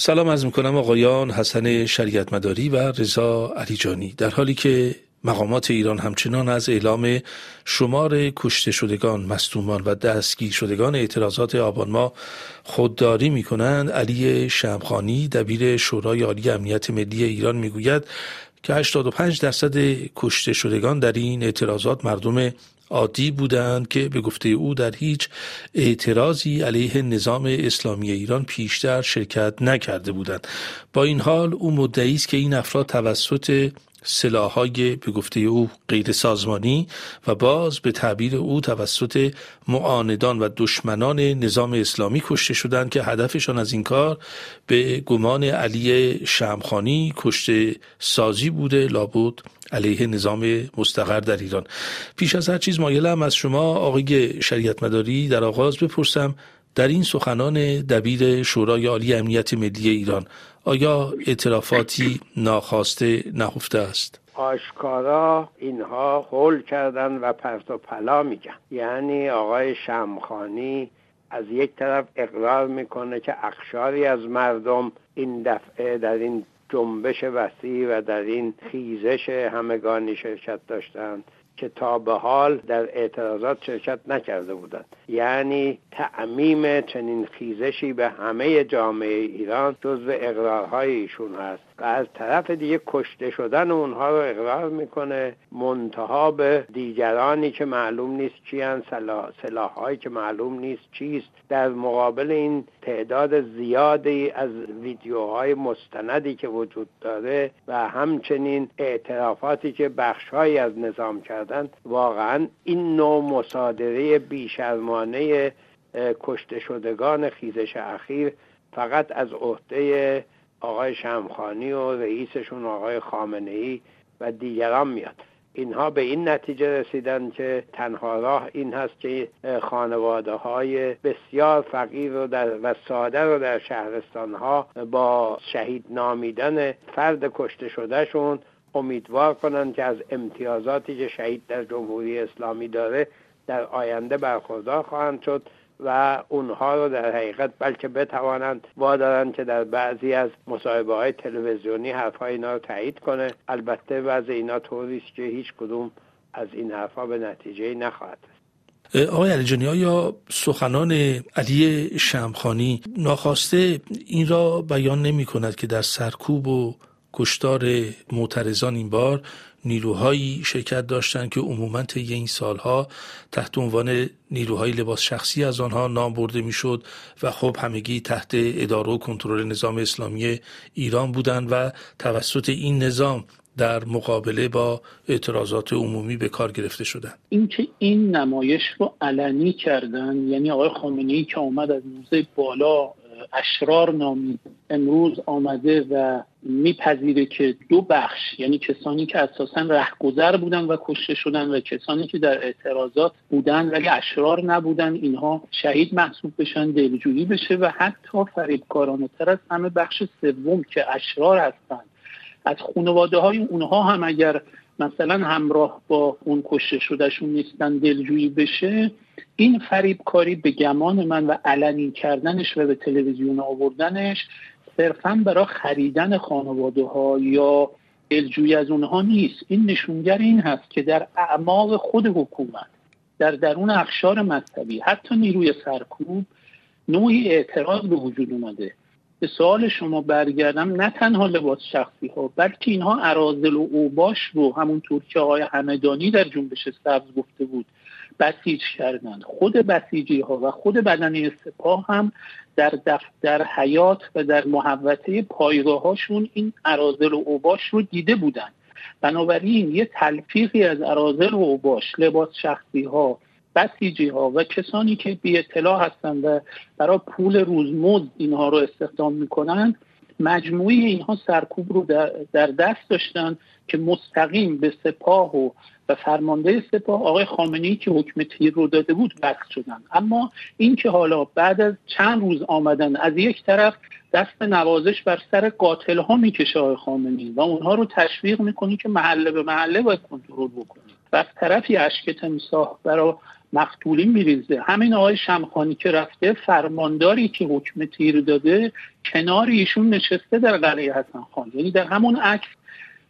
سلام از می‌کنم آقایان حسن شریعت مداری و رضا علیجانی. در حالی که مقامات ایران همچنان از اعلام شمار کشته شدگان، مصدومان و دستگیر شدگان اعتراضات آبان ما خودداری می کنند علی شمخانی دبیر شورای عالی امنیت ملی ایران می‌گوید که 85 درصد کشته شدگان در این اعتراضات مردم عادی بودند که به گفته او در هیچ اعتراضی علیه نظام اسلامی ایران پیشتر شرکت نکرده بودند. با این حال او مدعی است که این افراد توسط سلاحهای به گفته او غیر سازمانی و باز به تعبیر او توسط معاندان و دشمنان نظام اسلامی کشته شدند که هدفشان از این کار به گمان علی شمخانی کشته سازی بوده لابد علیه نظام مستقر در ایران. پیش از هر چیز مایلم از شما آقای شریعت مداری در آغاز بپرسم در این سخنان دبیر شورای عالی امنیت ملی ایران آیا اعترافاتی ناخواسته نهفته است؟ آشکارا اینها حول کردن و پرت و پلا میگن یعنی آقای شمخانی از یک طرف اقرار می‌کنه که اخشاری از مردم این دفعه در این جنبش وسیع و در این خیزش همگانی شرکت داشتند که تا به حال در اعتراضات شرکت نکرده بودند. یعنی تعمیم چنین خیزشی به همه جامعه ایران جزو اقرارهای ایشون هست. و از طرف دیگه کشته شدن اونها رو اقرار می‌کنه منتها به دیگرانی که معلوم نیست چیان سلاح, سلاحهایی که معلوم نیست چیست. در مقابل این تعداد زیادی از ویدیوهای مستندی که وجود داره و همچنین اعترافاتی که بخشهایی از نظام کردن واقعا این نوع مصادره بیشرمانه کشته شدگان خیزش اخیر فقط از عهده آقای شمخانی و رئیسشون آقای خامنه ای و دیگران میاد. اینها به این نتیجه رسیدن که تنها راه این هست که خانواده های بسیار فقیر و, در و ساده رو در شهرستان ها با شهید نامیدن فرد کشته شدهشون امیدوار کنند که از امتیازاتی که شهید در جمهوری اسلامی داره در آینده برخوردار خواهند شد. و اونها رو در حقیقت بلکه بتوانند وادارند که در بعضی از مصاحبه های تلویزیونی حرف های اینا رو تایید کنه. البته وضع اینا طوری است که هیچ کدوم از این حرفها به نتیجه نخواهد آقای علی یا سخنان علی شمخانی ناخواسته این را بیان نمی کند که در سرکوب و کشتار معترضان این بار نیروهایی شرکت داشتند که عموما طی این سالها تحت عنوان نیروهای لباس شخصی از آنها نام برده می‌شد و خب همگی تحت اداره و کنترل نظام اسلامی ایران بودند و توسط این نظام در مقابله با اعتراضات عمومی به کار گرفته شدند. اینکه این نمایش رو علنی کردن یعنی آقای خامنه ای که آمد از موزه بالا اشرار نامی امروز آمده و میپذیره که دو بخش یعنی کسانی که اساسا رهگذر بودن و کشته شدن و کسانی که در اعتراضات بودن ولی اشرار نبودن اینها شهید محسوب بشن دلجویی بشه و حتی فریبکارانه تر از همه بخش سوم که اشرار هستند از خانواده های اونها هم اگر مثلا همراه با اون کشته شدهشون نیستن دلجویی بشه این فریبکاری به گمان من و علنی کردنش و به تلویزیون آوردنش صرفا برای خریدن خانواده ها یا دلجویی از اونها نیست. این نشونگر این هست که در اعماق خود حکومت در درون اخشار مذهبی حتی نیروی سرکوب نوعی اعتراض به وجود اومده. به سوال شما برگردم نه تنها لباس شخصی ها بلکه اینها عرازل و اوباش رو همونطور که آقای همدانی در جنبش سبز گفته بود. بسیج کردند خود بسیجی ها و خود بدنه سپاه هم در در حیات و در محوطه پایگاه هاشون این عرازل و اوباش رو دیده بودند بنابراین یه تلفیقی از عرازل و اوباش لباس شخصی ها بسیجی ها و کسانی که بی اطلاع هستند و برای پول روزمزد اینها رو استخدام می‌کنند مجموعی اینها سرکوب رو در دست داشتن که مستقیم به سپاه و و فرمانده سپاه آقای خامنه که حکم تیر رو داده بود وقت شدن. اما این که حالا بعد از چند روز آمدن از یک طرف دست نوازش بر سر قاتل ها می‌کشه آقای خامنه و اونها رو تشویق می‌کنی که محله به محله باید کنترل بکنی. و از طرفی اشک تمساح برای مقتولی میریزه. همین آقای شمخانی که رفته فرمانداری که حکم تیر داده کنار ایشون نشسته در قلعه حسن خان. یعنی در همون عکس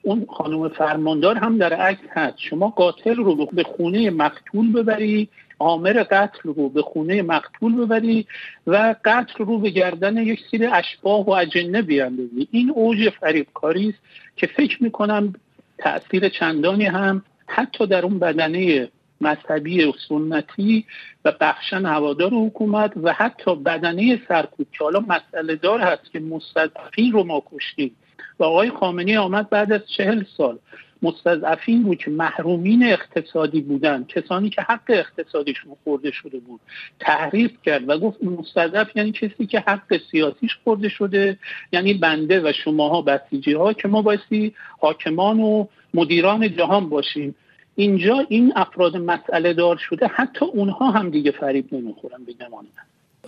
اون خانم فرماندار هم در عکس هست. شما قاتل رو به خونه مقتول ببری آمر قتل رو به خونه مقتول ببری و قتل رو به گردن یک سری اشباه و اجنه بیاندازی. این اوج فریبکاری است که فکر می‌کنم تاثیر چندانی هم حتی در اون بدنه مذهبی و سنتی و بخشن هوادار حکومت و حتی بدنه سرکوب که حالا مسئله دار هست که مستضعفین رو ما کشتیم. و آقای خامنی آمد بعد از چهل سال. مستضعفین بود که محرومین اقتصادی بودن. کسانی که حق اقتصادیشون خورده شده بود. تحریف کرد و گفت مستضعف یعنی کسی که حق سیاسیش خورده شده یعنی بنده و شماها بسیجی ها که ما بایستی حاکمان و مدیران جهان باشیم. اینجا این افراد مسئله دار شده حتی اونها هم دیگه فریب نمی‌خورن به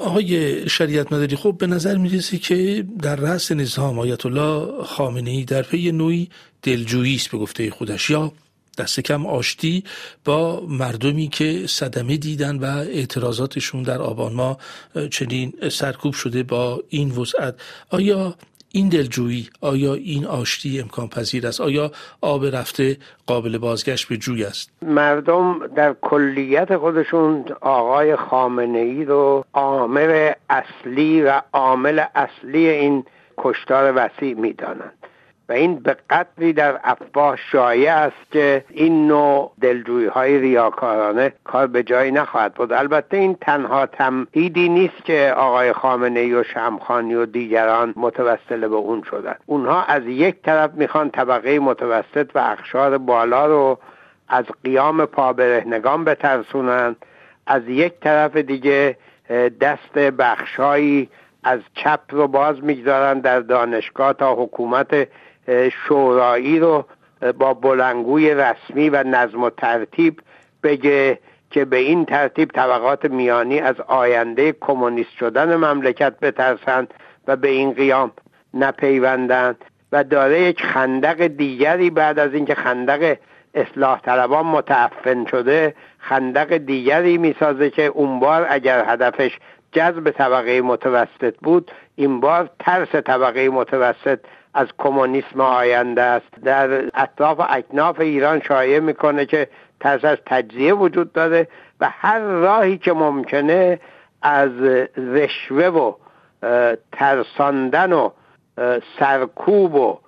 آقای شریعت مداری خب به نظر می‌رسه که در رأس نظام آیت الله خامنه ای در پی نوعی دلجویی است به گفته خودش یا دست کم آشتی با مردمی که صدمه دیدن و اعتراضاتشون در آبان ما چنین سرکوب شده با این وسعت. آیا این دلجویی آیا این آشتی امکان پذیر است؟ آیا آب رفته قابل بازگشت به جوی است؟ مردم در کلیت خودشون آقای خامنه ای رو عامل اصلی و عامل اصلی این کشتار وسیع می‌دانند. این به قدری در افواه شایع است که این نوع دلجویی های ریاکارانه کار به جایی نخواهد بود البته این تنها تمهیدی نیست که آقای خامنه ای و شمخانی و دیگران متوسل به اون شدن. اونها از یک طرف می‌خوان طبقه متوسط و اخشار بالا رو از قیام پابرهنگان بترسونند از یک طرف دیگه دست بخشایی از چپ رو باز می‌گذارن در دانشگاه تا حکومت شورایی رو با بلنگوی رسمی و نظم و ترتیب بگه که به این ترتیب طبقات میانی از آینده کمونیست شدن مملکت بترسند و به این قیام نپیوندند. و داره یک خندق دیگری بعد از اینکه خندق اصلاح طلبان متعفن شده خندق دیگری می‌سازه که اون بار اگر هدفش جذب طبقه متوسط بود این بار ترس طبقه متوسط از کمونیسم آینده است. در اطراف اکناف ایران شایع می‌کنه که ترس از تجزیه وجود داره و هر راهی که ممکنه از رشوه و ترساندن و سرکوب و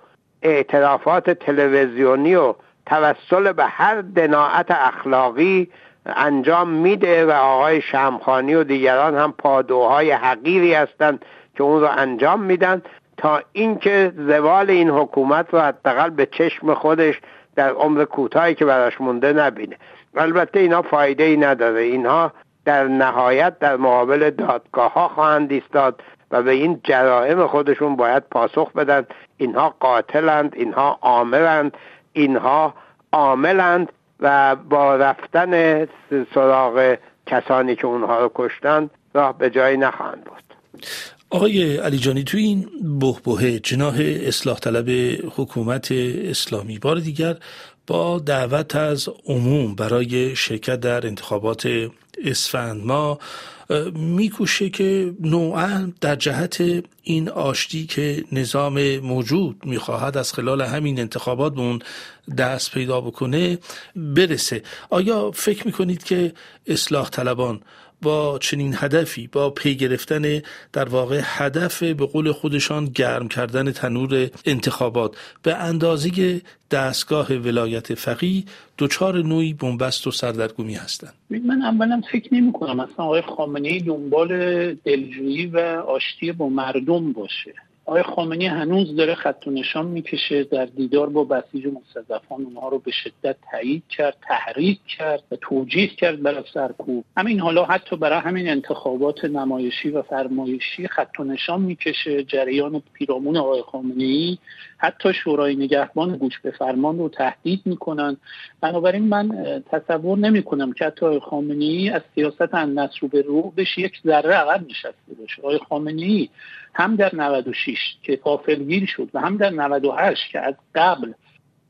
اعترافات تلویزیونی و توسل به هر دناعت اخلاقی انجام میده و آقای شمخانی و دیگران هم پادوهای حقیری هستند که اون رو انجام میدن. تا اینکه زوال این حکومت رو حداقل به چشم خودش در عمر کوتاهی که براش مونده نبینه. البته اینا فایده ای نداره. اینها در نهایت در مقابل دادگاه ها خواهند ایستاد و به این جرائم خودشون باید پاسخ بدن. اینها قاتلند اینها آمرند اینها عاملند و با رفتن سراغ کسانی که اونها رو کشتند راه به جایی نخواهند بود آقای علی جانی تو این بهبه جناه اصلاح طلب حکومت اسلامی بار دیگر با دعوت از عموم برای شرکت در انتخابات اسفند ما میکوشه که نوعا در جهت این آشتی که نظام موجود می‌خواهد از خلال همین انتخابات به اون دست پیدا بکنه برسه. آیا فکر می‌کنید که اصلاح طلبان با چنین هدفی با پی گرفتن در واقع هدف به قول خودشان گرم کردن تنور انتخابات. به اندازه دستگاه ولایت فقیه دچار نوعی بنبست و سردرگمی هستند. من اولا فکر نمی کنم اصلا آقای خامنه دنبال دلجویی و آشتی با مردم باشه. آقای خامنی هنوز داره خط و نشان می‌کشه در دیدار با بسیج مستضعفان اونها رو به شدت تایید کرد تحریک کرد و توجیه کرد برای سرکوب. همین حالا حتی برای همین انتخابات نمایشی و فرمایشی خط و نشان می‌کشه. جریان پیرامون آقای خامنه حتی شورای نگهبان گوش به فرمان رو تهدید می‌کنن. بنابراین من تصور نمی کنم که حتی آقای خامنه ای از سیاست النصر به رو بشه یک ذره عقب نشسته باشه. آقای خامنه ای هم در 96 که قافلگیر شد و هم در 98 که از قبل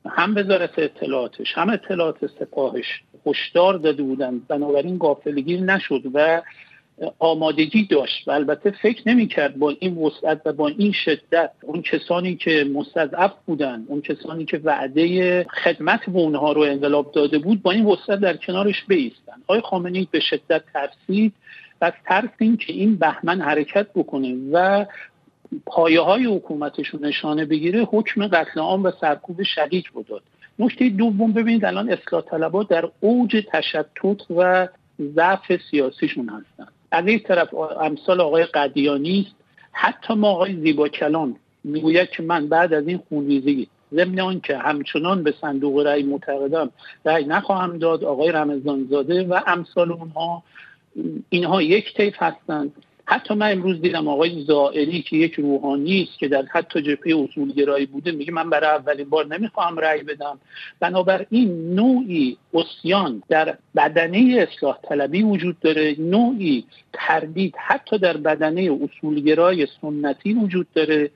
هم وزارت اطلاعاتش هم اطلاعات سپاهش هشدار داده بودند بنابراین گافلگیر نشد و آمادگی داشت و البته فکر نمی‌کرد با این وسعت و با این شدت اون کسانی که مستضعف بودن اون کسانی که وعده خدمت به اونها رو انقلاب داده بود با این وسعت در کنارش بیستن. آقای خامنه‌ای به شدت ترسید. و ترس این که این بهمن حرکت بکنه و پایه های حکومتش رو نشانه بگیره حکم قتل عام و سرکوب شدید رو داد. نکته دوم ببینید الان اصلاح طلبات در اوج تشتت و ضعف سیاسیشون هستن. از این طرف امثال آقای قدیانی است. حتی ما آقای زیبا کلان می‌گوید که من بعد از این خونریزی ضمن آن که همچنان به صندوق رأی معتقدم رأی نخواهم داد آقای رمضان زاده و امثال اونها اینها یک طیف هستند. حتی من امروز دیدم آقای زائری که یک روحانی است که در حتی جبهه اصولگرایی بوده میگه من برای اولین بار نمی‌خواهم رأی بدم. بنابراین نوعی اسیان در بدنه اصلاح طلبی وجود داره نوعی تردید حتی در بدنه اصولگرای سنتی وجود داره.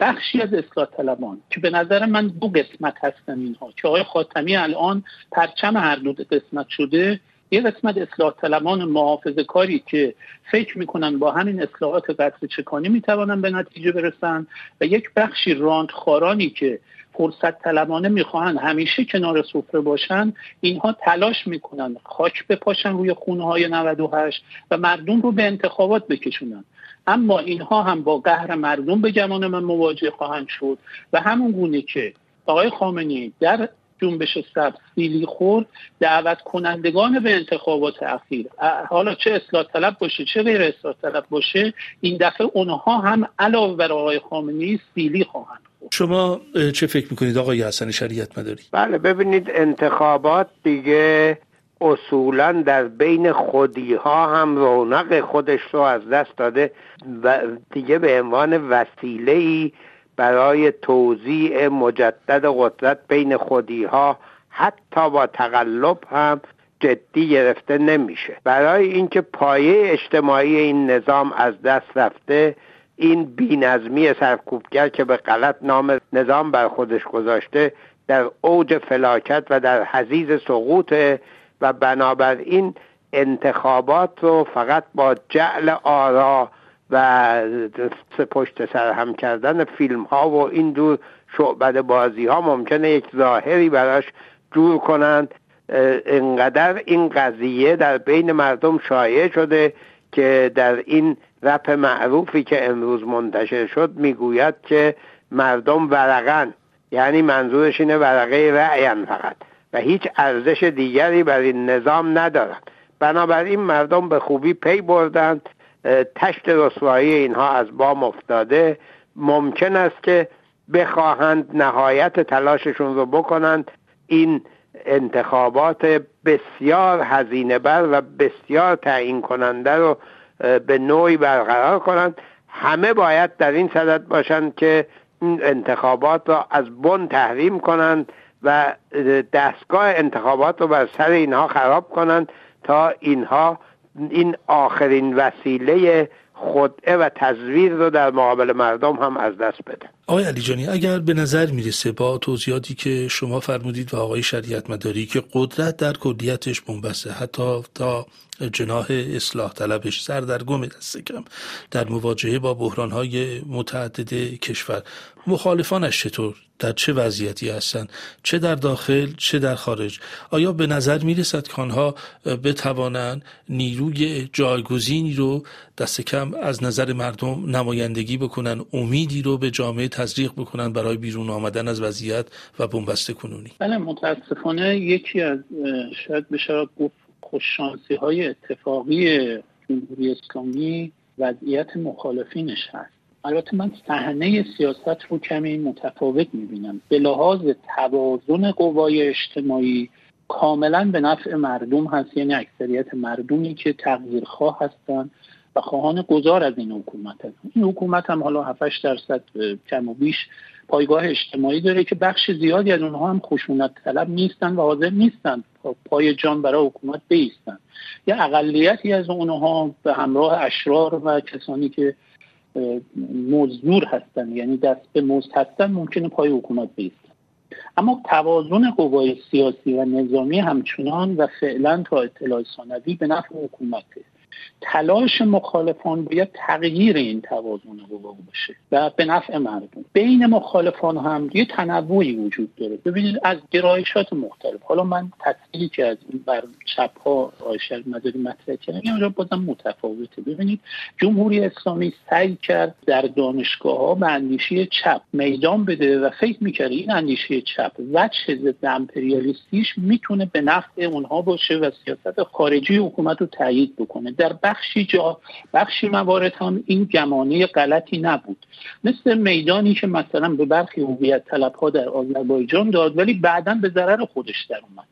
بخشی از اصلاح طلبان که به نظر من دو قسمت هستن اینها که آقای خاتمی الان پرچم هر دو قسمت شده یه قسمت اصلاح طلبان محافظه کاری که فکر می‌کنن با همین اصلاحات قطر چکانی می‌توانن به نتیجه برسن و یک بخشی راندخارانی که فرصت طلبانه می‌خواهند همیشه کنار سفره باشن اینها تلاش می‌کنن خاک بپاشن روی خونه های 98 و مردم رو به انتخابات بکشونن. اما اینها هم با قهر مردم به گمان من مواجه خواهند شد و همون گونه که آقای خامنی در جنبش سبز سیلی خورد دعوت کنندگان به انتخابات اخیر حالا چه اصلاح طلب باشه چه غیر اصلاح طلب باشه این دفعه اونها هم علاوه بر آقای خامنه‌ای سیلی خواهند شما چه فکر می‌کنید آقای حسن شریعت مداری؟ بله ببینید انتخابات دیگه اصولا در بین خودی ها هم رونق خودش رو از دست داده و دیگه به عنوان وسیله ای برای توضیع مجدد قدرت بین خودی ها حتی با تقلب هم جدی گرفته نمیشه. برای اینکه پایه اجتماعی این نظام از دست رفته این بینظمی سرکوبگر که به غلط نام نظام بر خودش گذاشته در اوج فلاکت و در حزیز سقوط و بنابراین انتخابات رو فقط با جعل آرا و پشت سر هم کردن فیلم ها و این دور شعبد بازی ها ممکنه یک ظاهری براش جور کنند. انقدر این قضیه در بین مردم شایع شده که در این رپ معروفی که امروز منتشر شد می‌گوید که مردم ورقن. یعنی منظورش اینه ورقه رعین فقط و هیچ ارزش دیگری بر این نظام ندارند بنابراین مردم به خوبی پی بردند. تشت رسوایی اینها از بام افتاده ممکن است که بخواهند نهایت تلاششون رو بکنند. این انتخابات بسیار هزینه بر و بسیار تعیین کننده رو به نوعی برقرار کنند. همه باید در این صدد باشند که این انتخابات را از بن تحریم کنند و دستگاه انتخابات رو بر سر اینها خراب کنند تا اینها این آخرین وسیله خدعه و تزویر رو در مقابل مردم هم از دست بده. آقای علی جانی اگر به نظر می‌رسه با توضیحاتی که شما فرمودید و آقای شریعت مداری که قدرت در کلیتش بنبسته حتی تا جناح اصلاح طلبش سردرگم دست کم در مواجهه با بحرانهای متعدد کشور مخالفانش چطور؟ در چه وضعیتی هستند؟ چه در داخل چه در خارج؟ آیا به نظر می رسد که آنها بتوانند نیروی جایگزینی رو دست کم از نظر مردم نمایندگی بکنن امیدی رو به جامعه تزریق بکنن برای بیرون آمدن از وضعیت و بنبست کنونی؟ بله متاسفانه یکی از شاید بشه گفت خوششانسی های اتفاقی جمهوری اسلامی وضعیت مخالفینش هست. البته من صحنه سیاست رو کمی متفاوت می‌بینم. به لحاظ توازن قوای اجتماعی کاملا به نفع مردم هست. یعنی اکثریت مردمی که تغییرخواه هستند و خواهان گذار از این حکومت هست این حکومت هم حالا 7 درصد کم و بیش پایگاه اجتماعی داره که بخش زیادی از اونها هم خشونت طلب نیستن و حاضر نیستن پای جان برای حکومت بیستن. یا اقلیتی از اونها به همراه اشرار و کسانی که مزدور هستن یعنی دست به مزد هستن ممکنه پای حکومت بیستن. اما توازن قوای سیاسی و نظامی همچنان و فعلا تا اطلاع ثانوی به نفع حکومته. تلاش مخالفان باید تغییر این توازن قوا باشه و به نفع مردم. بین مخالفان هم یه تنوعی وجود داره. ببینید از گرایشات مختلف. حالا من تصویری که از این بر چپ ها آیشر مداری مطرح کردم اینجا بازم متفاوته. ببینید جمهوری اسلامی سعی کرد در دانشگاه ها به اندیشه چپ میدان بده و فکر می‌کرد این اندیشه چپ وجه ضد امپریالیستیش می‌تونه به نفع اونها باشه و سیاست خارجی حکومت رو تایید بکنه. در بخشی جا بخشی موارد هم این گمانه غلطی نبود. مثل میدانی که مثلا به برخی هویت طلب ها در آذربایجان داد ولی بعدا به ضرر خودش در اومد.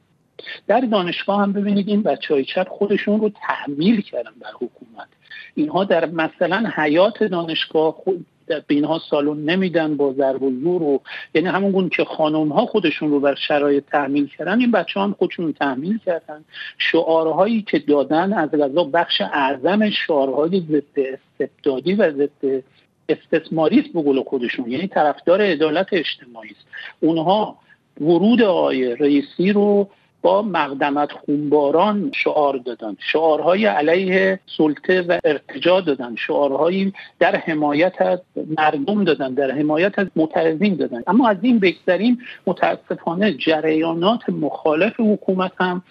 در دانشگاه هم ببینید این بچه های چپ خودشون رو تحمیل کردن بر حکومت. اینها در مثلا حیات دانشگاه خود به اینها سالن نمیدن با ضرب و زور و یعنی همون گونه که خانم ها خودشون رو بر شرایط تحمیل کردن این بچه هم خودشون تحمیل کردن. شعارهایی که دادن از غذا بخش اعظم شعارهای ضد استبدادی و ضد استثماری است به قول خودشون. یعنی طرفدار عدالت اجتماعی است. اونها ورود آقای رئیسی رو با مقدمت خونباران شعار دادن. شعارهای علیه سلطه و ارتجا دادن. شعارهایی در حمایت از مردم دادن در حمایت از معترضین دادن. اما از این بگذریم متاسفانه جریانات مخالف حکومت هم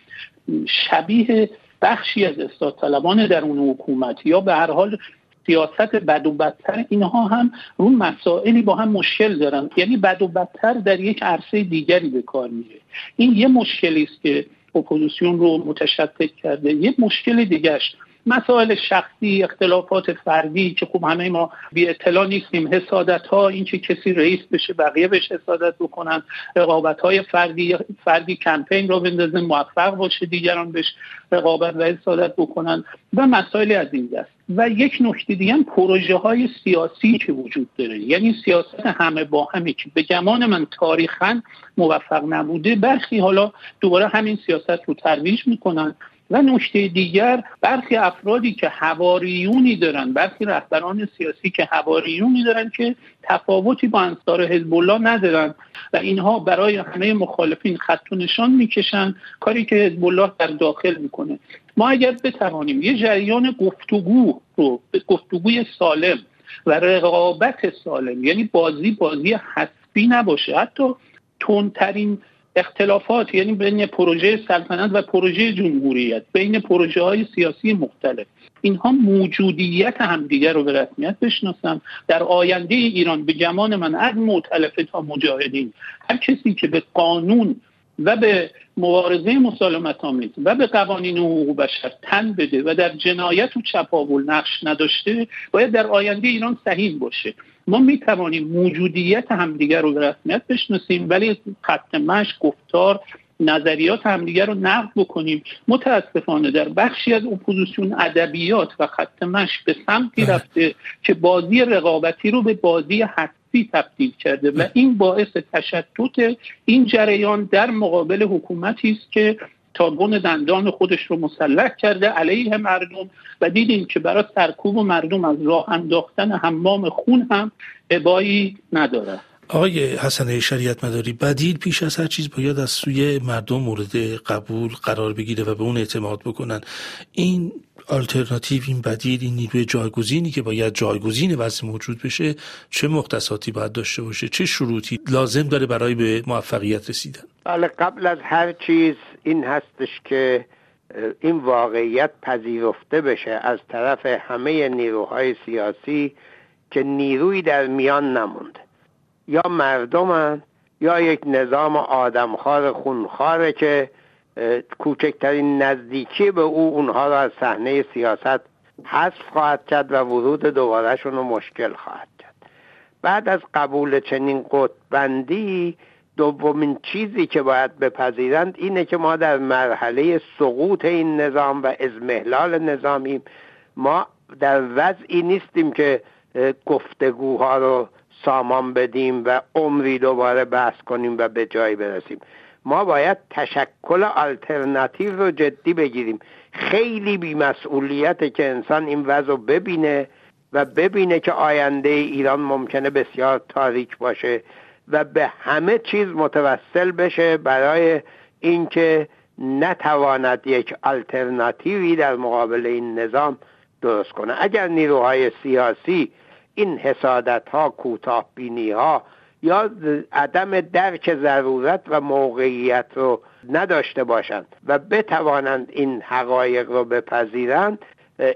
شبیه بخشی از اصلاح طلبان درون حکومت یا به هر حال سیاست بد و بدتر اینها هم رو مسائلی با هم مشکل دارن. یعنی بد و بدتر در یک عرصه دیگری به کار میره. این یه مشکلی است که اپوزیسیون رو متشتت کرده. یه مشکل دیگهش مسائل شخصی اختلافات فردی که خوب همه ما بی اطلاع نیستیم. حسادت ها این که کسی رئیس بشه بقیه بهش حسادت بکنن. رقابت های فردی فردی کمپین رو بندازن موفق باشه دیگران بهش رقابت و حسادت بکنن. و مسائلی از این دست و یک نکته دیگه هم پروژه های سیاسی که وجود داره. یعنی سیاست همه با همه که به گمان من تاریخا موفق نبوده برخی حالا دوباره همین سیاست رو ترویج می‌کنن. و نکته دیگر برخی افرادی که هواریونی دارن برخی رهبران سیاسی که هواریونی دارن که تفاوتی با انصار حزب الله ندارن و اینها برای همه مخالفین خط و نشان می‌کشن کاری که حزب الله در داخل می‌کنه. ما اگر بتوانیم یه جریان گفتگو رو گفتگوی سالم و رقابت سالم یعنی بازی بازی حسبی نباشه حتی تندترین اختلافات یعنی بین پروژه سلطنت و پروژه جمهوریت بین پروژه های سیاسی مختلف. اینها موجودیت همدیگر رو به رسمیت بشناسن در آینده ایران به گمان من از معتلفه تا مجاهدین هر کسی که به قانون و به مبارزه مسالمت آمیز و به قوانین حقوق بشر تن بده و در جنایت و چپاول نقش نداشته باید در آینده ایران سهیم باشه. ما می توانیم موجودیت همدیگر رو به رسمیت بشناسیم ولی خط مشی گفتار نظریات همدیگر رو نقد بکنیم متاسفانه در بخشی از اپوزیسیون ادبیات و خط مشی به سمتی بله. رفته که بازی رقابتی رو به بازی حسی تبدیل کرده و این باعث تشتت این جریان در مقابل حکومتی است که تاگون دندان خودش رو مسلح کرده علیه مردم و دیدیم که برای سرکوب و مردم از راه انداختن حمام خون هم ابایی نداره. آقای حسن شریعت مداری بدیل پیش از هر چیز باید از سوی مردم مورد قبول قرار بگیره و به اون اعتماد بکنن. این آلترناتیو این بدیل این نیروی جایگزینی که باید جایگزین وضع موجود بشه چه مختصاتی باید داشته باشه؟ چه شروطی لازم داره برای به موفقیت رسیدن؟ بله قبل از هر چیز این هستش که این واقعیت پذیرفته بشه از طرف همه نیروهای سیاسی که نیروی در میان نمونده یا مردمن یا یک نظام آدمخوار خونخواره که کوچکترین نزدیکی به او اونها را از صحنه سیاست حذف خواهد کرد و ورود دوبارهشون رو مشکل خواهد کرد. بعد از قبول چنین قطبندی دومین چیزی که باید بپذیرند اینه که ما در مرحله سقوط این نظام و ازمهلال نظامیم. ما در وضعی نیستیم که گفتگوها رو سامان بدیم و عمری دوباره بحث کنیم و به جای برسیم. ما باید تشکل آلترناتیو رو جدی بگیریم. خیلی بیمسئولیته که انسان این وضع رو ببینه و ببینه که آینده ایران ممکنه بسیار تاریک باشه. و به همه چیز متوسل بشه برای اینکه نتواند یک آلترناتیوی در مقابل این نظام درست کنه. اگر نیروهای سیاسی این حسادت ها کوتاه بینی ها یا عدم درک ضرورت و موقعیت رو نداشته باشند و بتوانند این حقایق رو بپذیرند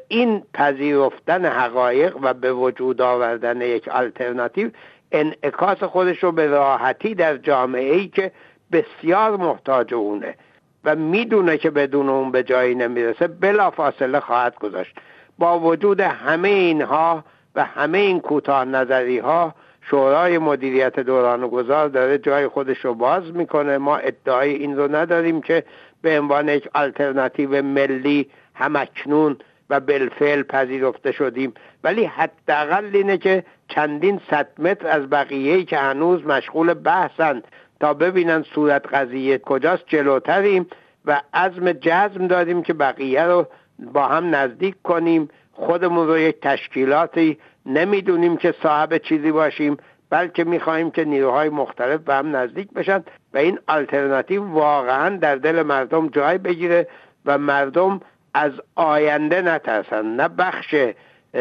این پذیرفتن حقایق و به وجود آوردن یک آلترناتیو انعکاس خودش رو به راحتی در جامعه ای که بسیار محتاج اونه و می‌دونه که بدون اون به جایی نمی‌رسه بلا فاصله خواهد گذاشت. با وجود همه اینها و همه این کوتاه نظری ها شورای مدیریت دوران گذار داره جای خودش رو باز می‌کنه. ما ادعای این رو نداریم که به عنوان یک آلترناتیو ملی همکنون و بالفعل پذیرفته شدیم. ولی حداقل اینه که چندین صد متر از بقیه که هنوز مشغول بحثند تا ببینن صورت قضیه کجاست جلوتریم و عزم جزم داریم که بقیه رو با هم نزدیک کنیم. خودمون رو یک تشکیلاتی نمی‌دونیم که صاحب چیزی باشیم بلکه می‌خواهیم که نیروهای مختلف به هم نزدیک بشن و این آلترناتیو واقعا در دل مردم جای بگیره و مردم از آینده نترسن نه بخش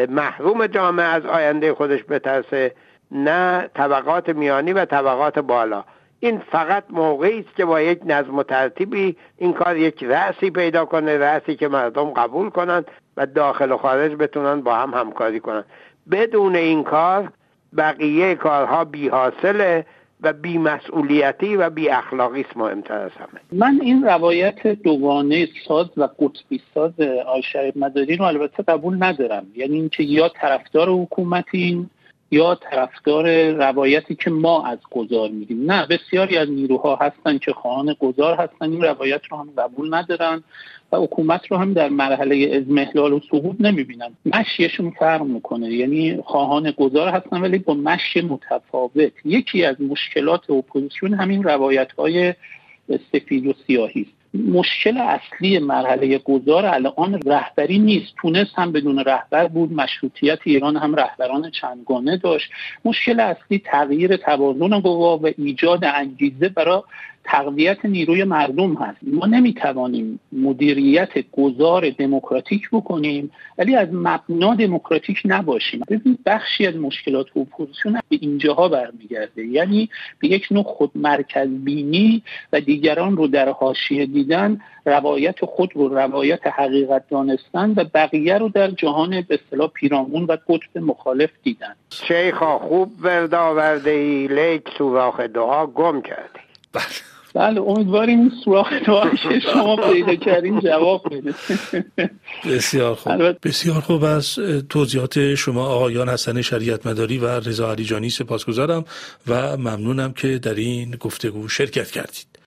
محروم جامعه از آینده خودش بترسه نه طبقات میانی و طبقات بالا. این فقط موقعی است که با یک نظم و ترتیبی این کار یک رأسی پیدا کنه رأسی که مردم قبول کنند و داخل و خارج بتونن با هم همکاری کنند. بدون این کار بقیه کارها بی حاصله و بی مسئولیتی و بی اخلاقی است مهمتر از همه. من این روایت دوگانه ساز و قطبی ساز آقای مداری رو البته قبول ندارم. یعنی اینکه یا طرفدار حکومتین یا طرفدار روایتی که ما از گذار میگیم. نه بسیاری از نیروها هستن که خواهان گذار هستن این روایت رو هم قبول ندارن و حکومت رو هم در مرحله اضمحلال و سقوط نمی‌بینن. مشیشون فرق می‌کنه. یعنی خواهان گذار هستن ولی با مشی متفاوت. یکی از مشکلات اپوزیسیون همین روایت های سفید و سیاهی است. مشکل اصلی مرحله گذار الان رهبری نیست. تونس هم بدون رهبر بود مشروطیت ایران هم رهبران چندگانه داشت. مشکل اصلی تغییر توازن قوا و ایجاد انگیزه برای تقویت نیروی مردم هست. ما نمی‌توانیم مدیریت گذار دموکراتیک بکنیم ولی از مبنا دموکراتیک نباشیم. ببین بخشی از مشکلات اپوزیسیون به اینجاها برمیگرده. یعنی به یک نوع خود مرکز بینی و دیگران رو در حاشیه دیدن روایت خود رو روایت حقیقت دانستن و بقیه رو در جهان به اصطلاح پیرامون و قطب مخالف دیدن. شیخا خوب ورد آورده ای لیک سوراخ دعا گم کردی. بله. امیدواریم این سوراخ که شما پیدا کردین جواب بده بسیار خوب. بسیار خوب. از توضیحات شما آقایان حسن شریعت مداری و رضا علیجانی سپاسگزارم و ممنونم که در این گفتگو شرکت کردید.